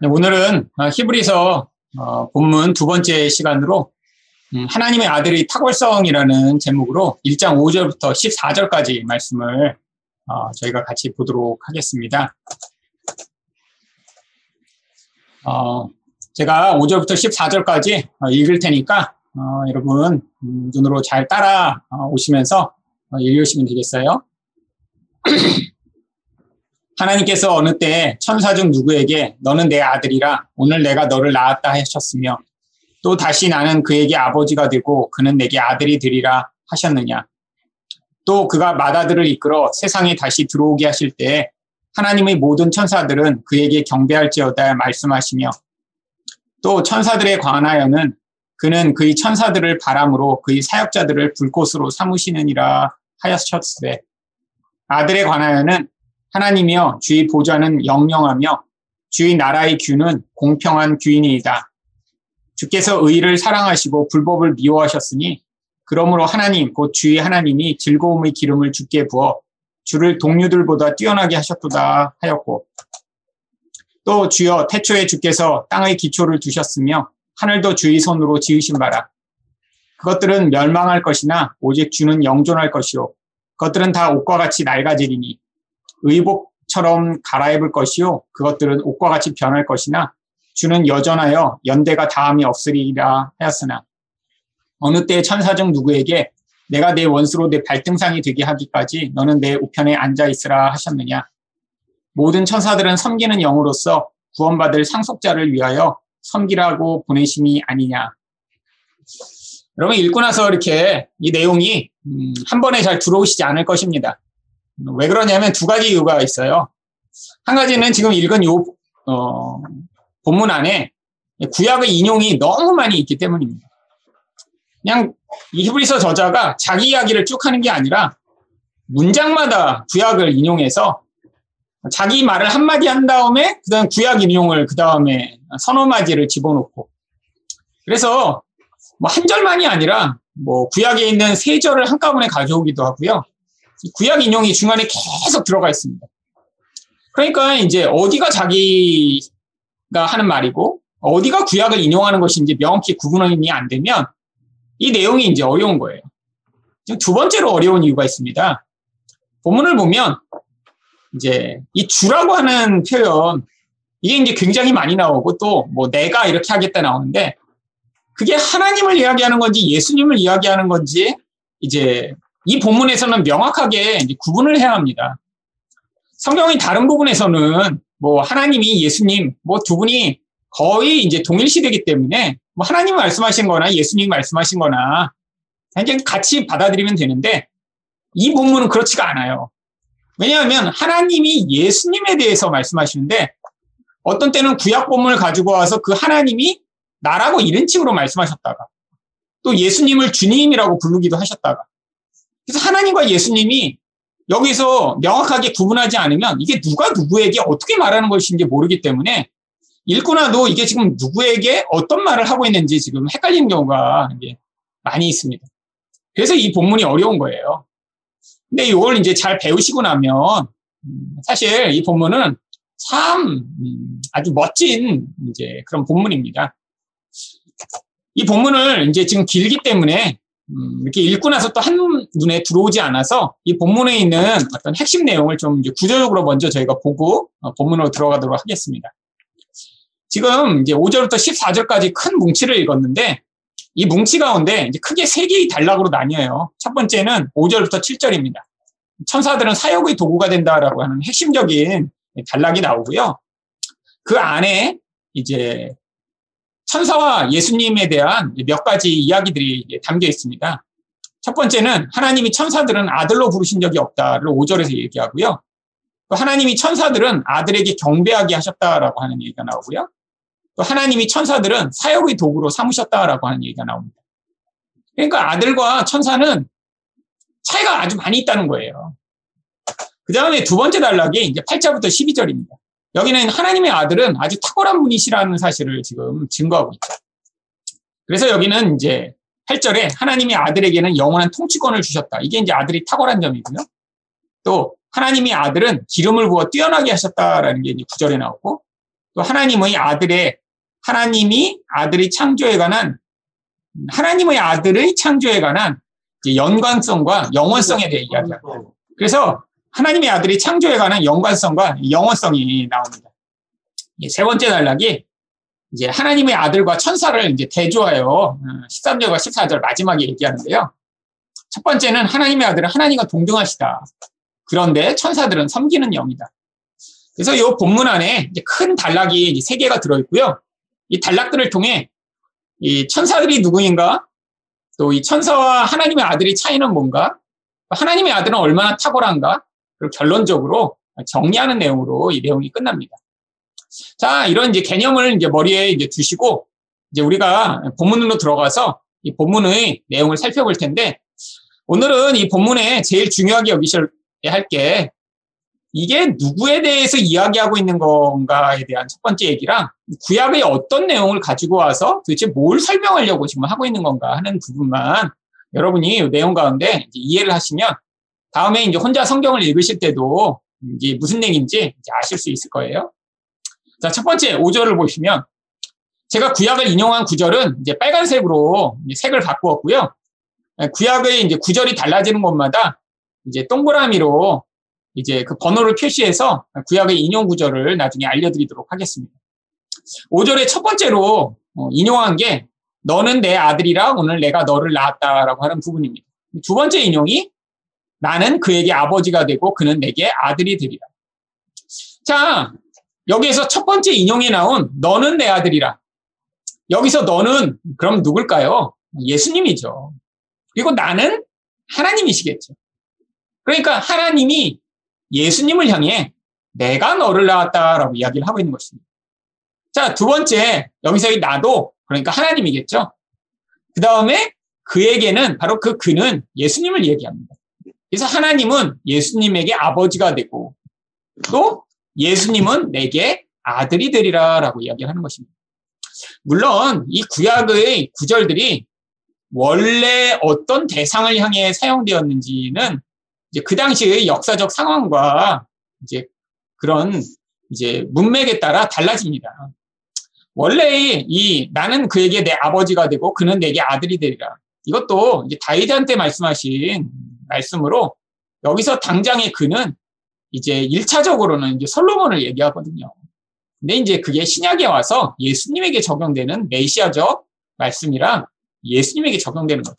네, 오늘은 어, 히브리서 어, 본문 두 번째 시간으로 음, 하나님의 아들의 탁월성이라는 제목으로 1장 5절부터 14절까지 말씀을 어, 저희가 같이 보도록 하겠습니다. 제가 5절부터 14절까지 읽을 테니까 여러분 음, 눈으로 잘 따라 오시면서 읽으시면 되겠어요. 하나님께서 어느 때 천사 중 누구에게 너는 내 아들이라 오늘 내가 너를 낳았다 하셨으며 또 다시 나는 그에게 아버지가 되고 그는 내게 아들이 되리라 하셨느냐. 또 그가 마다들을 이끌어 세상에 다시 들어오게 하실 때 하나님의 모든 천사들은 그에게 경배할지어다 말씀하시며 또 천사들에 관하여는 그는 그의 천사들을 바람으로 그의 사역자들을 불꽃으로 삼으시느니라 하셨으되 아들에 관하여는 하나님이여 주의 보좌는 영영하며 주의 나라의 규는 공평한 규인이다. 주께서 의를 사랑하시고 불법을 미워하셨으니 그러므로 하나님 곧 주의 하나님이 즐거움의 기름을 주께 부어 주를 동료들보다 뛰어나게 하셨도다 하였고 또 주여 태초에 주께서 땅의 기초를 두셨으며 하늘도 주의 손으로 지으신 바라 그것들은 멸망할 것이나 오직 주는 영존할 것이요 그것들은 다 옷과 같이 낡아지리니 의복처럼 갈아입을 것이요 그것들은 옷과 같이 변할 것이나 주는 여전하여 연대가 다함이 없으리라 하였으나. 어느 때 천사 중 누구에게 내가 내 원수로 내 발등상이 되게 하기까지 너는 내 우편에 앉아 있으라 하셨느냐? 모든 천사들은 섬기는 영으로서 구원받을 상속자를 위하여 섬기라고 보내심이 아니냐? 여러분 읽고 나서 이렇게 이 내용이 음, 한 번에 잘 들어오시지 않을 것입니다. 왜 그러냐면 두 가지 이유가 있어요. 한 가지는 지금 읽은 요 어, 본문 안에 구약의 인용이 너무 많이 있기 때문입니다. 그냥 이 히브리서 저자가 자기 이야기를 쭉 하는 게 아니라 문장마다 구약을 인용해서 자기 말을 한마디 한 다음에 그다음 구약 인용을 그 다음에 서너 마디를 집어넣고 그래서 뭐 한 절만이 아니라 뭐 구약에 있는 세 절을 한꺼번에 가져오기도 하고요. 구약 인용이 중간에 계속 들어가 있습니다. 그러니까 이제 어디가 자기가 하는 말이고 어디가 구약을 인용하는 것인지 명확히 구분이 안 되면 이 내용이 이제 어려운 거예요. 두 번째로 어려운 이유가 있습니다. 본문을 보면 이제 이 주라고 하는 표현 이게 이제 굉장히 많이 나오고 또 뭐 내가 이렇게 하겠다 나오는데 그게 하나님을 이야기하는 건지 예수님을 이야기하는 건지 이제 이 본문에서는 명확하게 구분을 해야 합니다. 성경의 다른 부분에서는 뭐 하나님이 예수님 뭐 두 분이 거의 이제 동일시되기 때문에 뭐 하나님 말씀하신 거나 예수님 말씀하신 거나 그냥 같이 받아들이면 되는데 이 본문은 그렇지가 않아요. 왜냐하면 하나님이 예수님에 대해서 말씀하시는데 어떤 때는 구약 본문을 가지고 와서 그 하나님이 나라고 이런 칭으로 말씀하셨다가 또 예수님을 주님이라고 부르기도 하셨다가 그래서 하나님과 예수님이 여기서 명확하게 구분하지 않으면 이게 누가 누구에게 어떻게 말하는 것인지 모르기 때문에 읽고 나도 이게 지금 누구에게 어떤 말을 하고 있는지 지금 헷갈리는 경우가 많이 있습니다. 그래서 이 본문이 어려운 거예요. 근데 이걸 이제 잘 배우시고 나면 음, 사실 이 본문은 참 음, 아주 멋진 이제 그런 본문입니다. 이 본문을 이제 지금 길기 때문에 음, 이렇게 읽고 나서 또 한눈에 들어오지 않아서 이 본문에 있는 어떤 핵심 내용을 좀 구조적으로 먼저 저희가 보고 어, 본문으로 들어가도록 하겠습니다. 지금 이제 5절부터 14절까지 큰 뭉치를 읽었는데 이 뭉치 가운데 크게 세 개의 단락으로 나뉘어요. 첫 번째는 5절부터 7절입니다. 천사들은 사역의 도구가 된다라고 하는 핵심적인 단락이 나오고요. 그 안에 이제 천사와 예수님에 대한 몇 가지 이야기들이 담겨 있습니다. 첫 번째는 하나님이 천사들은 아들로 부르신 적이 없다를 5절에서 얘기하고요. 또 하나님이 천사들은 아들에게 경배하게 하셨다라고 하는 얘기가 나오고요. 또 하나님이 천사들은 사역의 도구로 삼으셨다라고 하는 얘기가 나옵니다. 그러니까 아들과 천사는 차이가 아주 많이 있다는 거예요. 그 다음에 두 번째 단락이 이제 8절부터 12절입니다. 여기는 하나님의 아들은 아주 탁월한 분이시라는 사실을 지금 증거하고 있죠. 그래서 여기는 이제 8절에 하나님의 아들에게는 영원한 통치권을 주셨다. 이게 이제 아들이 탁월한 점이고요. 또 하나님의 아들은 기름을 부어 뛰어나게 하셨다라는 게 이제 9절에 나오고 또 하나님의 아들의 하나님이 아들의 창조에 관한 하나님의 아들의 창조에 관한 연관성과 영원성에 대해 이야기합니다. 그래서 하나님의 아들이 창조에 관한 연관성과 영원성이 나옵니다. 세 번째 단락이 이제 하나님의 아들과 천사를 이제 대조하여 13절과 어, 14절 마지막에 얘기하는데요. 첫 번째는 하나님의 아들은 하나님과 동등하시다. 그런데 천사들은 섬기는 영이다. 그래서 이 본문 안에 큰 단락이 세 개가 들어있고요. 이 단락들을 통해 이 천사들이 누구인가, 또 이 천사와 하나님의 아들의 차이는 뭔가, 하나님의 아들은 얼마나 탁월한가, 그리고 결론적으로 정리하는 내용으로 이 내용이 끝납니다. 자, 이런 이제 개념을 이제 머리에 이제 두시고, 이제 우리가 본문으로 들어가서 이 본문의 내용을 살펴볼 텐데, 오늘은 이 본문에 제일 중요하게 여기셔야 할 게, 이게 누구에 대해서 이야기하고 있는 건가에 대한 첫 번째 얘기랑 구약의 어떤 내용을 가지고 와서 도대체 뭘 설명하려고 지금 하고 있는 건가 하는 부분만 여러분이 내용 가운데 이해를 하시면 다음에 이제 혼자 성경을 읽으실 때도 이게 무슨 얘기인지 아실 수 있을 거예요. 자, 첫 번째 5절을 보시면 제가 구약을 인용한 구절은 이제 빨간색으로 색을 바꾸었고요. 구약의 이제 구절이 달라지는 곳마다 이제 동그라미로 이제 그 번호를 표시해서 구약의 인용 구절을 나중에 알려드리도록 하겠습니다. 5절의 첫 번째로 어, 인용한 게 너는 내 아들이라 오늘 내가 너를 낳았다라고 하는 부분입니다. 두 번째 인용이 나는 그에게 아버지가 되고 그는 내게 아들이 되리라. 자, 여기에서 첫 번째 인용에 나온 너는 내 아들이라. 여기서 너는 그럼 누굴까요? 예수님이죠. 그리고 나는 하나님이시겠죠. 그러니까 하나님이 예수님을 향해 내가 너를 낳았다라고 이야기를 하고 있는 것입니다. 자, 두 번째, 여기서의 나도, 그러니까 하나님이겠죠. 그 다음에 그에게는, 바로 그 그는 예수님을 얘기합니다. 그래서 하나님은 예수님에게 아버지가 되고, 또 예수님은 내게 아들이 되리라 라고 이야기를 하는 것입니다. 물론 이 구약의 구절들이 원래 어떤 대상을 향해 사용되었는지는 이제 그 당시의 역사적 상황과 이제 그런 이제 문맥에 따라 달라집니다. 원래 이 나는 그에게 내 아버지가 되고 그는 내게 아들이 되리라. 이것도 이제 다윗한테 말씀하신 말씀으로 여기서 당장의 그는 이제 1차적으로는 이제 솔로몬을 얘기하거든요. 근데 이제 그게 신약에 와서 예수님에게 적용되는 메시아적 말씀이라 예수님에게 적용되는 거죠.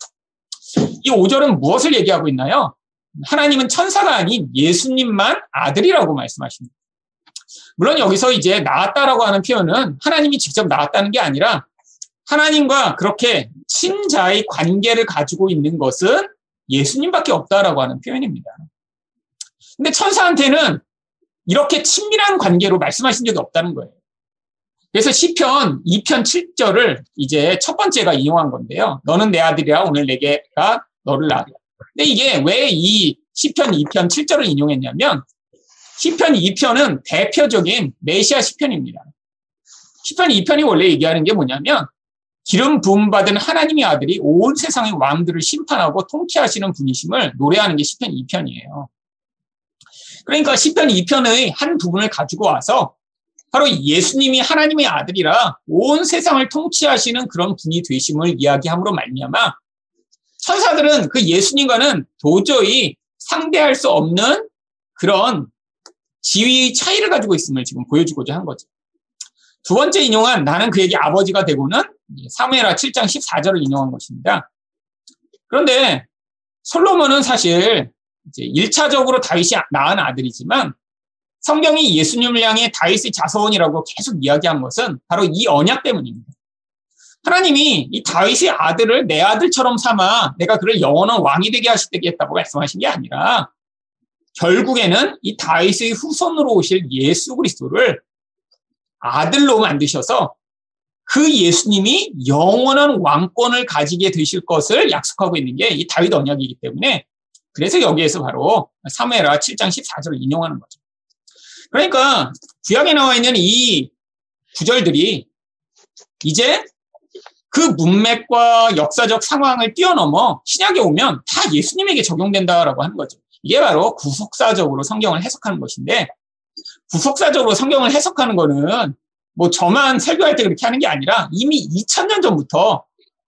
이 5절은 무엇을 얘기하고 있나요? 하나님은 천사가 아닌 예수님만 아들이라고 말씀하십니다. 물론 여기서 이제 나왔다라고 하는 표현은 하나님이 직접 나왔다는 게 아니라 하나님과 그렇게 친자의 관계를 가지고 있는 것은 예수님밖에 없다라고 하는 표현입니다. 근데 천사한테는 이렇게 친밀한 관계로 말씀하신 적이 없다는 거예요. 그래서 시편 2편 7절을 이제 첫 번째가 이용한 건데요. 너는 내 아들이야 오늘 내게가 너를 낳았다. 근데 이게 왜 이 시편 2편 7절을 인용했냐면 시편 2편은 대표적인 메시아 시편입니다. 시편 2편이 원래 얘기하는 게 뭐냐면 기름 부음 받은 하나님의 아들이 온 세상의 왕들을 심판하고 통치하시는 분이심을 노래하는 게 시편 2편이에요. 그러니까 시편 2편의 한 부분을 가지고 와서 바로 예수님이 하나님의 아들이라 온 세상을 통치하시는 그런 분이 되심을 이야기함으로 말미암아 천사들은 그 예수님과는 도저히 상대할 수 없는 그런 지위 차이를 가지고 있음을 지금 보여주고자 한 거죠. 두 번째 인용한 나는 그에게 아버지가 되고는 사무엘하 7장 14절을 인용한 것입니다. 그런데 솔로몬은 사실 이제 1차적으로 다윗이 낳은 아들이지만 성경이 예수님을 향해 다윗의 자손이라고 계속 이야기한 것은 바로 이 언약 때문입니다. 하나님이 이 다윗의 아들을 내 아들처럼 삼아 내가 그를 영원한 왕이 되게 하시겠다고 말씀하신 게 아니라 결국에는 이 다윗의 후손으로 오실 예수 그리스도를 아들로 만드셔서 그 예수님이 영원한 왕권을 가지게 되실 것을 약속하고 있는 게 이 다윗 언약이기 때문에 그래서 여기에서 바로 사무엘하 7장 14절을 인용하는 거죠. 그러니까 구약에 나와 있는 이 구절들이 이제 그 문맥과 역사적 상황을 뛰어넘어 신약에 오면 다 예수님에게 적용된다라고 하는 거죠. 이게 바로 구속사적으로 성경을 해석하는 것인데 구속사적으로 성경을 해석하는 거는 뭐 저만 설교할 때 그렇게 하는 게 아니라 이미 2000년 전부터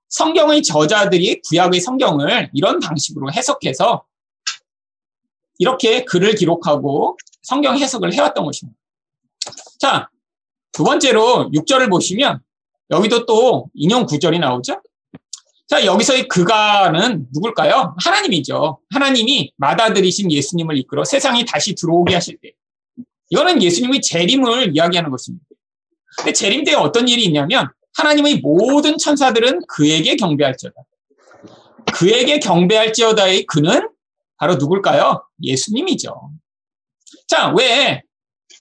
성경의 저자들이 구약의 성경을 이런 방식으로 해석해서 이렇게 글을 기록하고 성경 해석을 해왔던 것입니다. 자, 두 번째로 6절을 보시면 여기도 또 인용 구절이 나오죠. 자, 여기서의 그가는 누굴까요? 하나님이죠. 하나님이 맏아들이신 예수님을 이끌어 세상에 다시 들어오게 하실 때. 이거는 예수님의 재림을 이야기하는 것입니다. 근데 재림 때에 어떤 일이 있냐면 하나님의 모든 천사들은 그에게 경배할지어다. 그에게 경배할지어다의 그는 바로 누굴까요? 예수님이죠. 자, 왜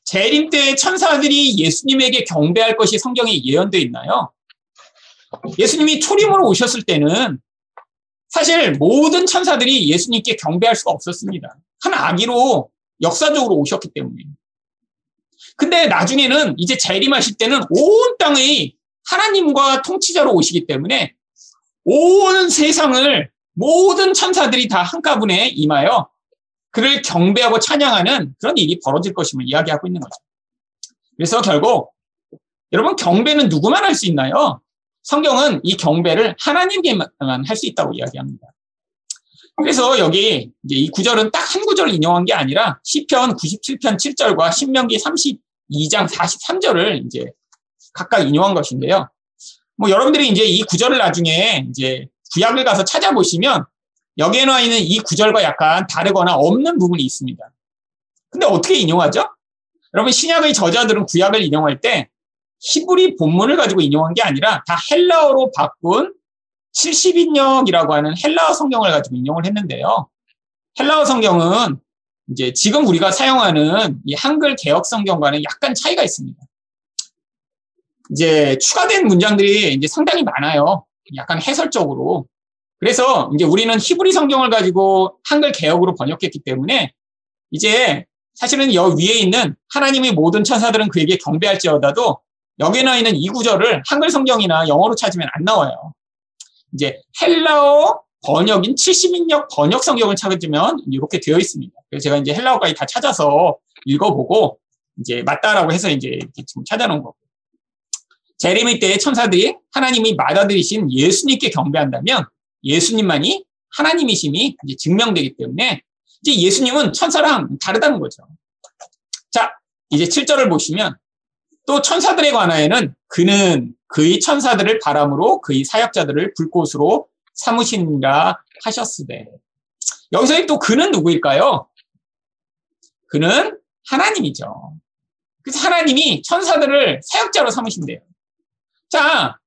재림 때 천사들이 예수님에게 경배할 것이 성경에 예언되어 있나요? 예수님이 초림으로 오셨을 때는 사실 모든 천사들이 예수님께 경배할 수가 없었습니다. 한 아기로 역사적으로 오셨기 때문에. 근데 나중에는 이제 재림하실 때는 온 땅의 하나님과 통치자로 오시기 때문에 온 세상을 모든 천사들이 다 한가분에 임하여 그를 경배하고 찬양하는 그런 일이 벌어질 것임을 이야기하고 있는 거죠. 그래서 결국 여러분 경배는 누구만 할 수 있나요? 성경은 이 경배를 하나님께만 할 수 있다고 이야기합니다. 그래서 여기 이제 이 구절은 딱 한 구절을 인용한 게 아니라 시편 97편 7절과 신명기 32장 43절을 이제 각각 인용한 것인데요. 뭐 여러분들이 이제 이 구절을 나중에 이제 구약을 가서 찾아보시면 여기에 나와 있는 이 구절과 약간 다르거나 없는 부분이 있습니다. 근데 어떻게 인용하죠? 여러분 신약의 저자들은 구약을 인용할 때 히브리 본문을 가지고 인용한 게 아니라 다 헬라어로 바꾼 70인역이라고 하는 헬라어 성경을 가지고 인용을 했는데요. 헬라어 성경은 이제 지금 우리가 사용하는 이 한글 개혁 성경과는 약간 차이가 있습니다. 이제 추가된 문장들이 이제 상당히 많아요. 약간 해설적으로. 그래서 이제 우리는 히브리 성경을 가지고 한글 개혁으로 번역했기 때문에 이제 사실은 여 위에 있는 하나님의 모든 천사들은 그에게 경배할지어다도 여기에 나와 있는 이 구절을 한글 성경이나 영어로 찾으면 안 나와요. 이제 헬라어 번역인 70인역 번역 성경을 찾으면 이렇게 되어 있습니다. 그래서 제가 이제 헬라어까지 다 찾아서 읽어보고 이제 맞다라고 해서 이제 지금 찾아놓은 거고. 재림의 때에 천사들이 하나님이 맏아들이신 예수님께 경배한다면 예수님만이 하나님이심이 이제 증명되기 때문에 이제 예수님은 천사랑 다르다는 거죠. 자, 이제 7절을 보시면 또 천사들에 관하여는 그는 그의 천사들을 바람으로 그의 사역자들을 불꽃으로 삼으시니라 하셨으되 여기서 또 그는 누구일까요? 그는 하나님이죠. 그래서 하나님이 천사들을 사역자로 삼으신대요. 자,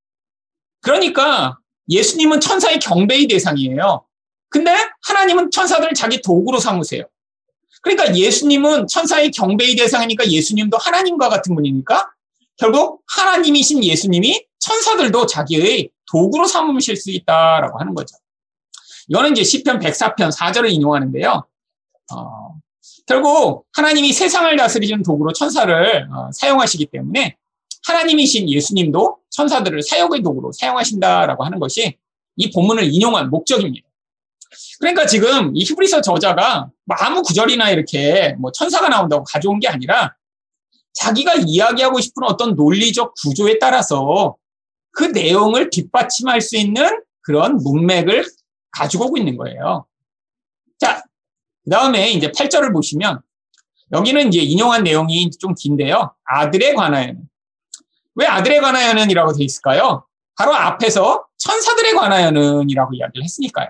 그러니까 예수님은 천사의 경배의 대상이에요. 근데 하나님은 천사들을 자기 도구로 삼으세요. 그러니까 예수님은 천사의 경배의 대상이니까 예수님도 하나님과 같은 분이니까 결국 하나님이신 예수님이 천사들도 자기의 도구로 삼으실 수 있다라고 하는 거죠. 이거는 이제 시편 104편 4절을 인용하는데요. 어, 결국 하나님이 세상을 다스리는 도구로 천사를 어, 사용하시기 때문에 하나님이신 예수님도 천사들을 사역의 도구로 사용하신다라고 하는 것이 이 본문을 인용한 목적입니다. 그러니까 지금 이 히브리서 저자가 뭐 아무 구절이나 이렇게 뭐 천사가 나온다고 가져온 게 아니라 자기가 이야기하고 싶은 어떤 논리적 구조에 따라서 그 내용을 뒷받침할 수 있는 그런 문맥을 가지고 오고 있는 거예요. 자, 그 다음에 이제 8절을 보시면 여기는 이제 인용한 내용이 좀 긴데요. 아들에 관하여는 왜 아들에 관하여는 이라고 돼 있을까요? 바로 앞에서 천사들에 관하여는 이라고 이야기를 했으니까요.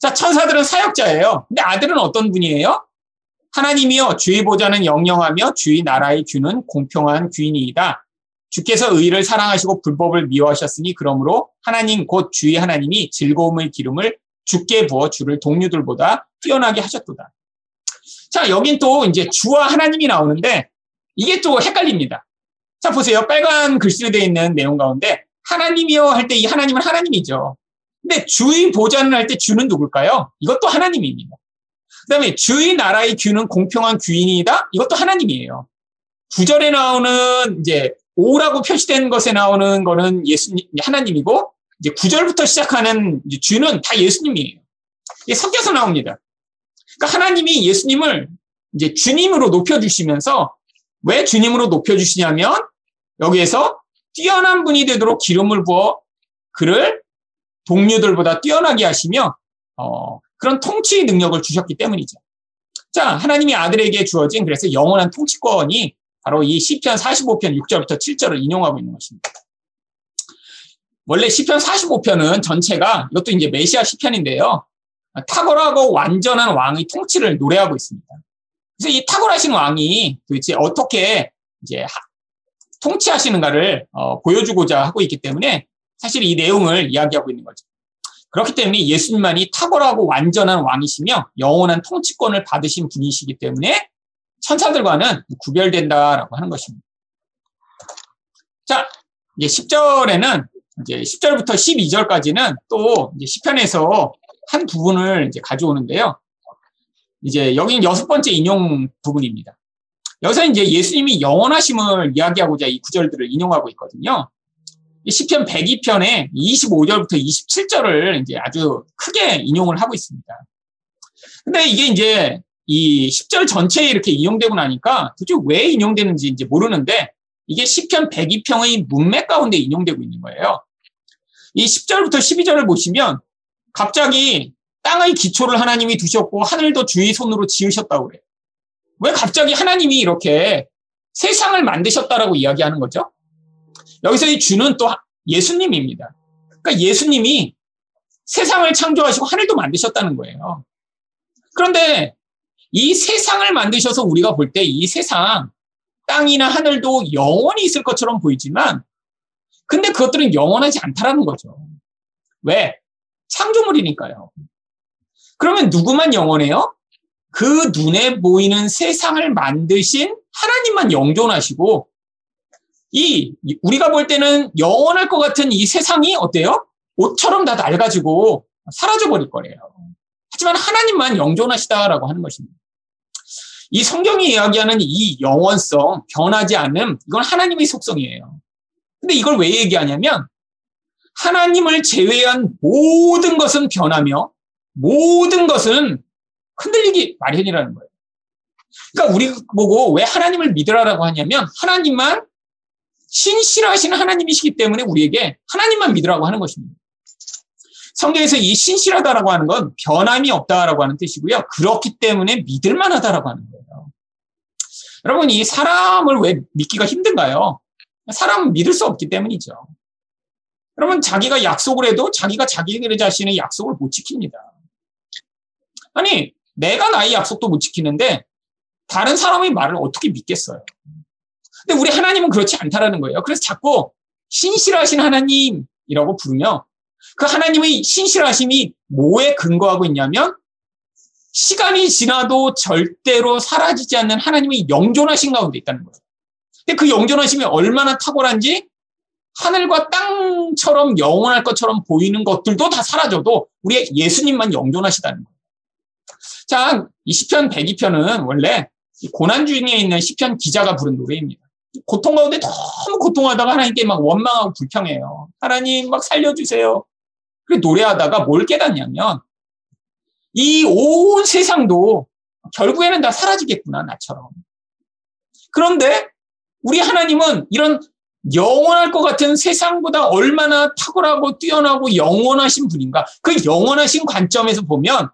자, 천사들은 사역자예요. 근데 아들은 어떤 분이에요? 하나님이여 주의 보좌는 영영하며 주의 나라의 규는 공평한 규인이다. 주께서 의를 사랑하시고 불법을 미워하셨으니 그러므로 하나님 곧 주의 하나님이 즐거움의 기름을 주께 부어 주를 동료들보다 뛰어나게 하셨도다. 자, 여긴 또 이제 주와 하나님이 나오는데 이게 또 헷갈립니다. 자, 보세요. 빨간 글씨로 되어 있는 내용 가운데 하나님이요 할 때 이 하나님은 하나님이죠. 근데 주의 보좌는 할 때 주는 누굴까요? 이것도 하나님입니다. 그 다음에 주의 나라의 규는 공평한 규인이다? 이것도 하나님이에요. 구절에 나오는 이제 오라고 표시된 것에 나오는 거는 예수님, 하나님이고 이제 구절부터 시작하는 주는 다 예수님이에요. 이게 섞여서 나옵니다. 그러니까 하나님이 예수님을 이제 주님으로 높여주시면서 왜 주님으로 높여주시냐면 여기에서 뛰어난 분이 되도록 기름을 부어 그를 동료들보다 뛰어나게 하시며 어, 그런 통치 능력을 주셨기 때문이죠. 자, 하나님이 아들에게 주어진 그래서 영원한 통치권이 바로 이 시편 45편 6절부터 7절을 인용하고 있는 것입니다. 원래 시편 45편은 전체가 이것도 이제 메시아 시편인데요. 탁월하고 완전한 왕의 통치를 노래하고 있습니다. 그래서 이 탁월하신 왕이 도대체 어떻게 이제 통치하시는가를 어, 보여주고자 하고 있기 때문에 사실 이 내용을 이야기하고 있는 거죠. 그렇기 때문에 예수님만이 탁월하고 완전한 왕이시며 영원한 통치권을 받으신 분이시기 때문에 천사들과는 구별된다라고 하는 것입니다. 자, 이제 10절에는 이제 10절부터 12절까지는 또 이제 시편에서 한 부분을 이제 가져오는데요. 이제 여기는 여섯 번째 인용 부분입니다. 여기서 이제 예수님이 영원하심을 이야기하고자 이 구절들을 인용하고 있거든요. 시편 102편에 25절부터 27절을 이제 아주 크게 인용을 하고 있습니다. 근데 이게 이제 이 10절 전체에 이렇게 인용되고 나니까 도대체 왜 인용되는지 이제 모르는데 이게 시편 102편의 문맥 가운데 인용되고 있는 거예요. 이 10절부터 12절을 보시면 갑자기 땅의 기초를 하나님이 두셨고 하늘도 주의 손으로 지으셨다고 그래요. 왜 갑자기 하나님이 이렇게 세상을 만드셨다라고 이야기하는 거죠? 여기서 이 주는 또 예수님입니다. 그러니까 예수님이 세상을 창조하시고 하늘도 만드셨다는 거예요. 그런데 이 세상을 만드셔서 우리가 볼 때 이 세상, 땅이나 하늘도 영원히 있을 것처럼 보이지만, 근데 그것들은 영원하지 않다라는 거죠. 왜? 창조물이니까요. 그러면 누구만 영원해요? 그 눈에 보이는 세상을 만드신 하나님만 영존하시고 이 우리가 볼 때는 영원할 것 같은 이 세상이 어때요? 옷처럼 다 낡아지고 사라져 버릴 거래요. 하지만 하나님만 영존하시다라고 하는 것입니다. 이 성경이 이야기하는 이 영원성, 변하지 않음, 이건 하나님의 속성이에요. 근데 이걸 왜 얘기하냐면 하나님을 제외한 모든 것은 변하며 모든 것은 흔들리기 마련이라는 거예요. 그러니까 우리 보고 왜 하나님을 믿으라라고 하냐면 하나님만 신실하신 하나님이시기 때문에 우리에게 하나님만 믿으라고 하는 것입니다. 성경에서 이 신실하다라고 하는 건 변함이 없다라고 하는 뜻이고요. 그렇기 때문에 믿을 만하다라고 하는 거예요. 여러분, 이 사람을 왜 믿기가 힘든가요? 사람은 믿을 수 없기 때문이죠. 여러분, 자기가 약속을 해도 자기가 자기 자신의 약속을 못 지킵니다. 아니, 내가 나의 약속도 못 지키는데 다른 사람의 말을 어떻게 믿겠어요? 근데 우리 하나님은 그렇지 않다라는 거예요. 그래서 자꾸 신실하신 하나님이라고 부르며 그 하나님의 신실하심이 뭐에 근거하고 있냐면 시간이 지나도 절대로 사라지지 않는 하나님의 영존하신 가운데 있다는 거예요. 근데 그 영존하심이 얼마나 탁월한지 하늘과 땅처럼 영원할 것처럼 보이는 것들도 다 사라져도 우리의 예수님만 영존하시다는 거예요. 자, 이 시편 102편은 원래 고난 중에 있는 시편 기자가 부른 노래입니다. 고통 가운데 너무 고통하다가 하나님께 막 원망하고 불평해요. 하나님 막 살려주세요. 그 노래하다가 뭘 깨닫냐면 이 온 세상도 결국에는 다 사라지겠구나 나처럼. 그런데 우리 하나님은 이런 영원할 것 같은 세상보다 얼마나 탁월하고 뛰어나고 영원하신 분인가. 그 영원하신 관점에서 보면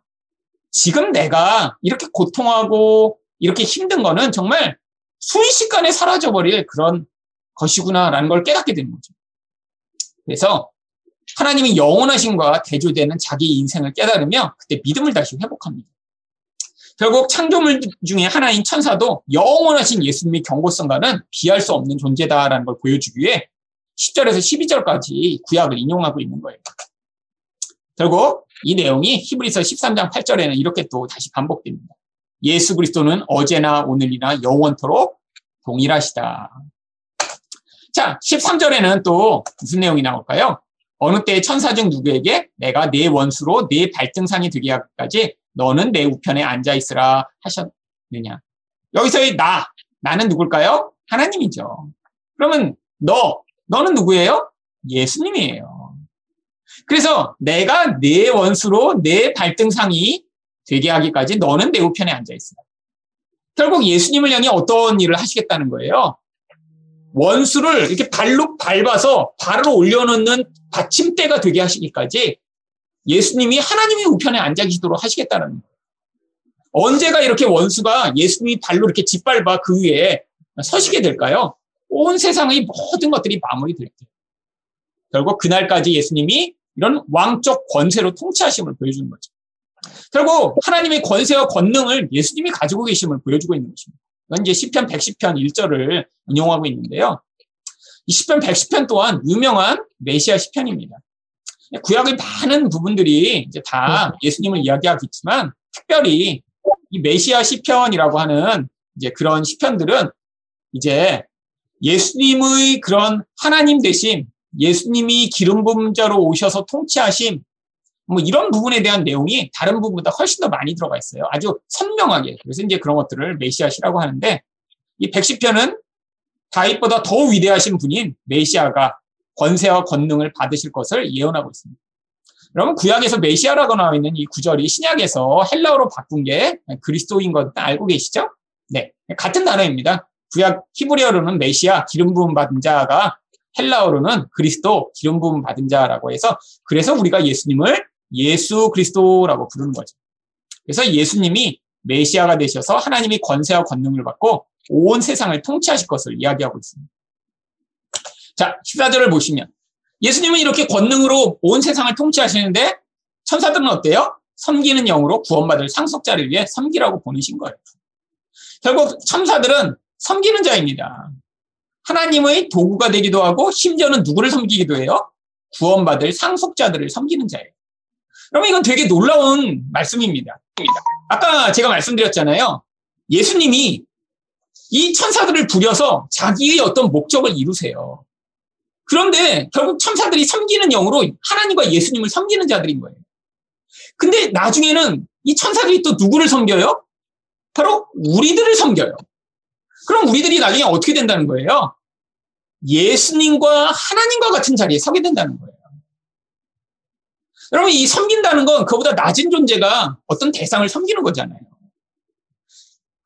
지금 내가 이렇게 고통하고 이렇게 힘든 거는 정말 순식간에 사라져버릴 그런 것이구나라는 걸 깨닫게 되는 거죠. 그래서 하나님이 영원하신 과 대조되는 자기 인생을 깨달으며 그때 믿음을 다시 회복합니다. 결국 창조물 중에 하나인 천사도 영원하신 예수님의 경고성과는 비할 수 없는 존재다라는 걸 보여주기 위해 10절에서 12절까지 구약을 인용하고 있는 거예요. 결국 이 내용이 히브리서 13장 8절에는 이렇게 또 다시 반복됩니다. 예수 그리스도는 어제나 오늘이나 영원토록 동일하시다. 자, 13절에는 또 무슨 내용이 나올까요? 어느 때 천사 중 누구에게 내가 네 원수로 네 발등상이 되게 하기까지 너는 내 우편에 앉아 있으라 하셨느냐. 여기서의 나, 나는 누굴까요? 하나님이죠. 그러면 너, 너는 누구예요? 예수님이에요. 그래서 내가 내 원수로 내 발등상이 되게 하기까지 너는 내 우편에 앉아 있으라. 결국 예수님을 향해 어떤 일을 하시겠다는 거예요? 원수를 이렇게 발로 밟아서 발을 올려놓는 받침대가 되게 하시기까지 예수님이 하나님의 우편에 앉아 계시도록 하시겠다는 거예요. 언제가 이렇게 원수가 예수님이 발로 이렇게 짓밟아 그 위에 서시게 될까요? 온 세상의 모든 것들이 마무리될 때. 결국 그날까지 예수님이 이런 왕적 권세로 통치하심을 보여주는 거죠. 결국 하나님의 권세와 권능을 예수님이 가지고 계심을 보여주고 있는 것입니다. 이건 이제 시편 110편 1절을 인용하고 있는데요. 이 시편 110편 또한 유명한 메시아 시편입니다. 구약의 많은 부분들이 이제 다 예수님을 이야기하고 있지만 특별히 이 메시아 시편이라고 하는 이제 그런 시편들은 이제 예수님의 그런 하나님 대신 예수님이 기름 부음 자로 오셔서 통치하심 뭐 이런 부분에 대한 내용이 다른 부분보다 훨씬 더 많이 들어가 있어요. 아주 선명하게. 그래서 이제 그런 것들을 메시아시라고 하는데 이 110편은 다윗보다 더 위대하신 분인 메시아가 권세와 권능을 받으실 것을 예언하고 있습니다. 여러분 구약에서 메시아라고 나와 있는 이 구절이 신약에서 헬라어로 바꾼 게 그리스도인 것 알고 계시죠? 네, 같은 단어입니다. 구약 히브리어로는 메시아 기름 부음 받은 자가 헬라어로는 그리스도 기름 부음 받은 자라고 해서 그래서 우리가 예수님을 예수 그리스도라고 부르는 거죠. 그래서 예수님이 메시아가 되셔서 하나님이 권세와 권능을 받고 온 세상을 통치하실 것을 이야기하고 있습니다. 자, 14절을 보시면 예수님은 이렇게 권능으로 온 세상을 통치하시는데 천사들은 어때요? 섬기는 영으로 구원받을 상속자를 위해 섬기라고 보내신 거예요. 결국 천사들은 섬기는 자입니다. 하나님의 도구가 되기도 하고 심지어는 누구를 섬기기도 해요? 구원받을 상속자들을 섬기는 자예요. 그러면 이건 되게 놀라운 말씀입니다. 아까 제가 말씀드렸잖아요. 예수님이 이 천사들을 부려서 자기의 어떤 목적을 이루세요. 그런데 결국 천사들이 섬기는 영으로 하나님과 예수님을 섬기는 자들인 거예요. 근데 나중에는 이 천사들이 또 누구를 섬겨요? 바로 우리들을 섬겨요. 그럼 우리들이 나중에 어떻게 된다는 거예요? 예수님과 하나님과 같은 자리에 서게 된다는 거예요. 여러분, 이 섬긴다는 건 그보다 낮은 존재가 어떤 대상을 섬기는 거잖아요.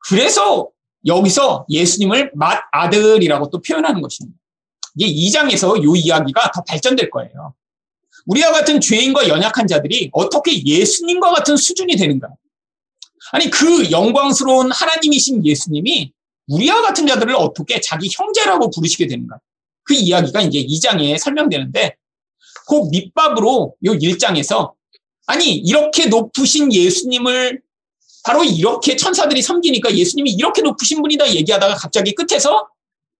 그래서 여기서 예수님을 맏 아들이라고 또 표현하는 것입니다. 이게 2장에서 이 이야기가 더 발전될 거예요. 우리와 같은 죄인과 연약한 자들이 어떻게 예수님과 같은 수준이 되는가? 아니, 그 영광스러운 하나님이신 예수님이 우리와 같은 자들을 어떻게 자기 형제라고 부르시게 되는가? 그 이야기가 이제 2장에 설명되는데 그 밑밥으로 요 1장에서 아니 이렇게 높으신 예수님을 바로 이렇게 천사들이 섬기니까 예수님이 이렇게 높으신 분이다 얘기하다가 갑자기 끝에서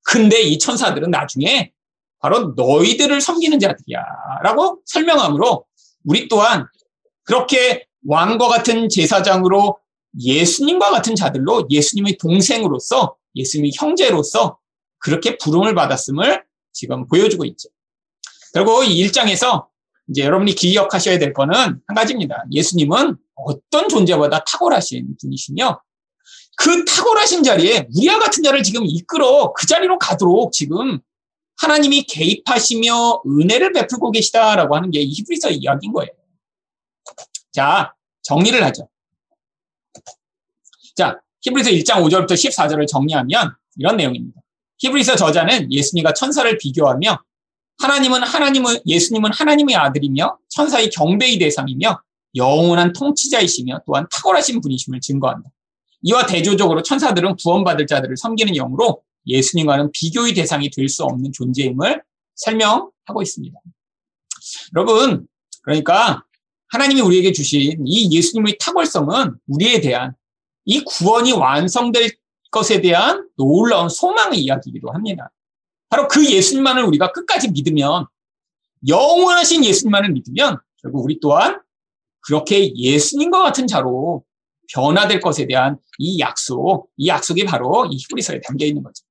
근데 이 천사들은 나중에 바로 너희들을 섬기는 자들이야 라고 설명함으로 우리 또한 그렇게 왕과 같은 제사장으로 예수님과 같은 자들로 예수님의 동생으로서 예수님의 형제로서 그렇게 부름을 받았음을 지금 보여주고 있죠. 그리고 이 1장에서 이제 여러분이 기억하셔야 될 거는 한 가지입니다. 예수님은 어떤 존재보다 탁월하신 분이시며 그 탁월하신 자리에 우리와 같은 자를 지금 이끌어 그 자리로 가도록 지금 하나님이 개입하시며 은혜를 베풀고 계시다라고 하는 게 히브리서 이야기인 거예요. 자, 정리를 하죠. 자, 히브리서 1장 5절부터 14절을 정리하면 이런 내용입니다. 히브리서 저자는 예수님과 천사를 비교하며 하나님은 하나님은 예수님은 하나님의 아들이며 천사의 경배의 대상이며 영원한 통치자이시며 또한 탁월하신 분이심을 증거한다. 이와 대조적으로 천사들은 구원받을 자들을 섬기는 영으로 예수님과는 비교의 대상이 될 수 없는 존재임을 설명하고 있습니다. 여러분, 그러니까 하나님이 우리에게 주신 이 예수님의 탁월성은 우리에 대한 이 구원이 완성될 것에 대한 놀라운 소망의 이야기이기도 합니다. 바로 그 예수님만을 우리가 끝까지 믿으면 영원하신 예수님만을 믿으면 결국 우리 또한 그렇게 예수님과 같은 자로 변화될 것에 대한 이 약속, 이 약속이 바로 이 히브리서에 담겨 있는 거죠.